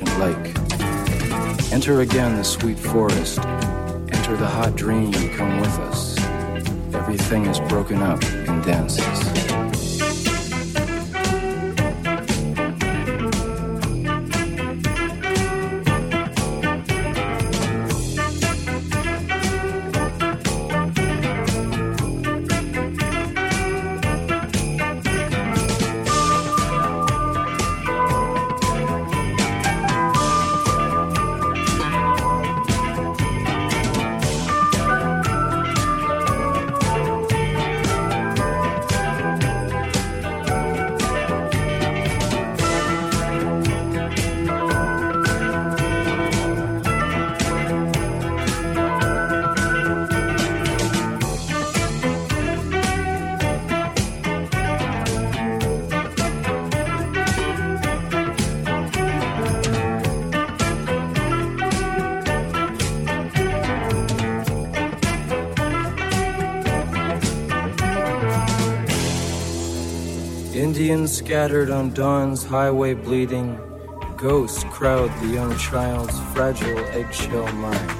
ancient lake. Enter again the sweet forest. Enter the hot dream. Come with us. Everything is broken up and dances. Indians scattered on dawn's highway bleeding, ghosts crowd the young child's fragile eggshell mind.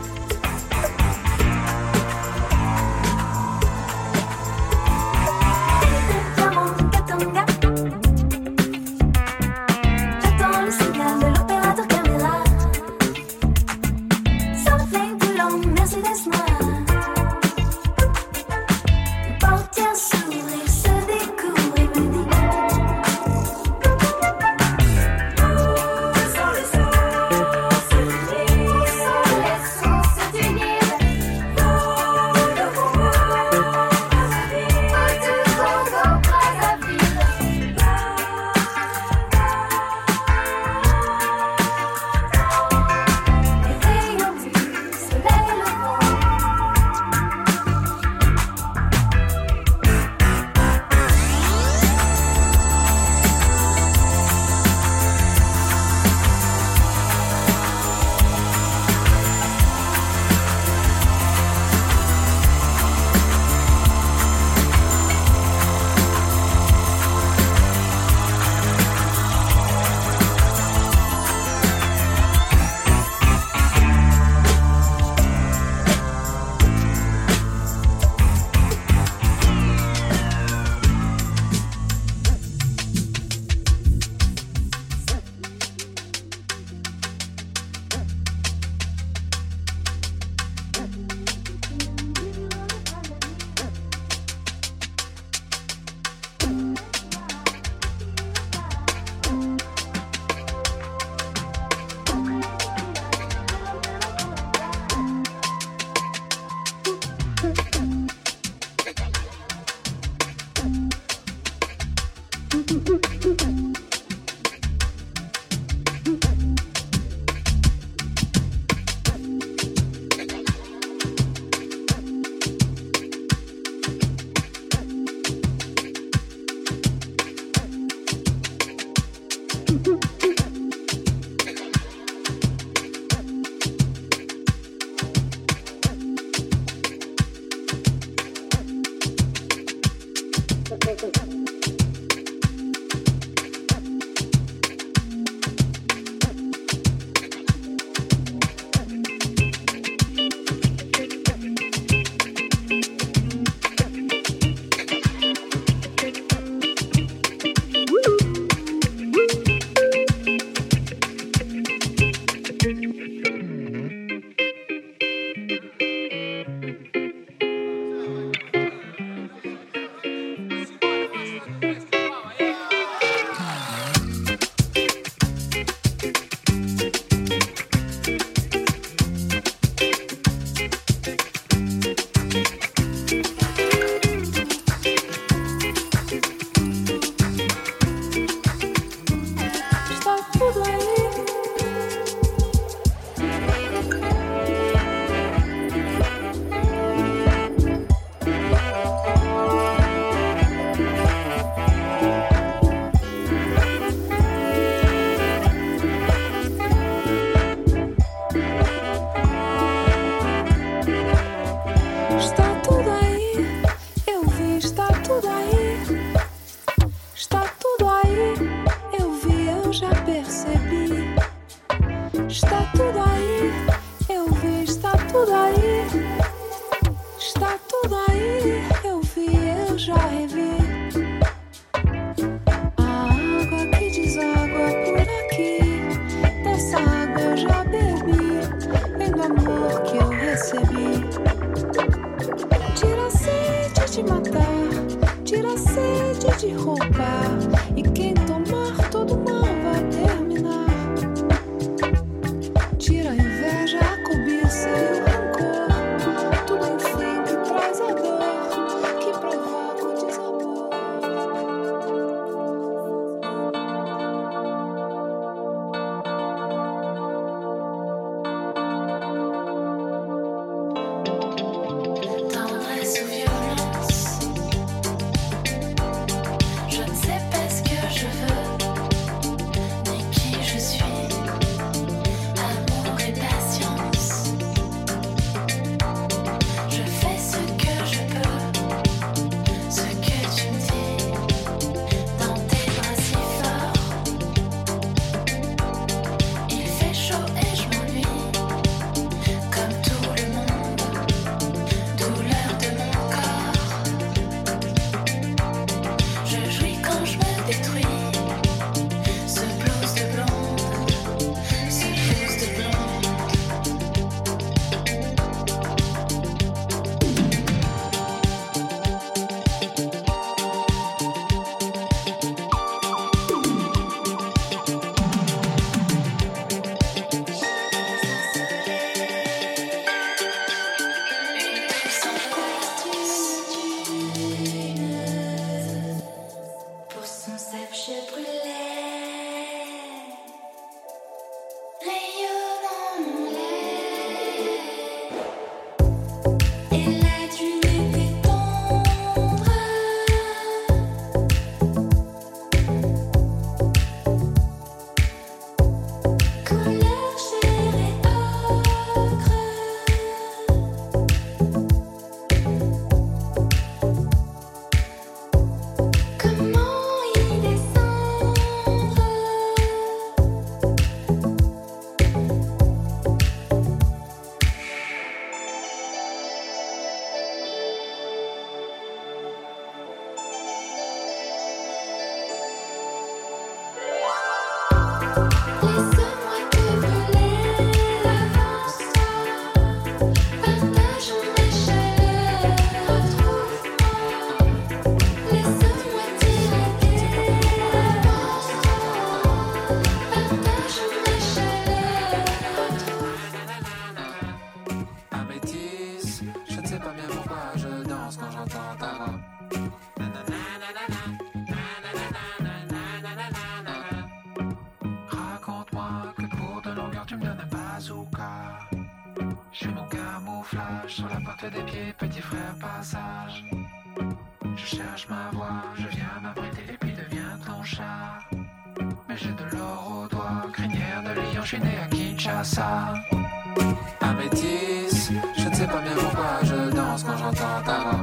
Un métis, je ne sais pas bien pourquoi je danse quand j'entends ta voix.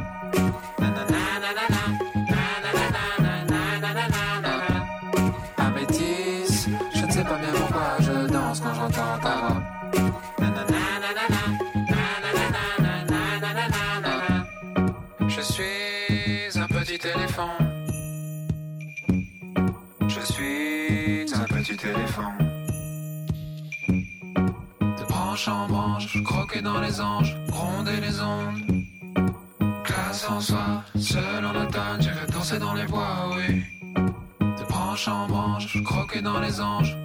dans les anges, gronder les ondes. Classe en soi, seul en automne, j'irai danser dans les bois, oui. De branche en branche, croquer dans les anges.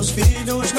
Seus filhos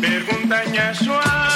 pergunta-me a sua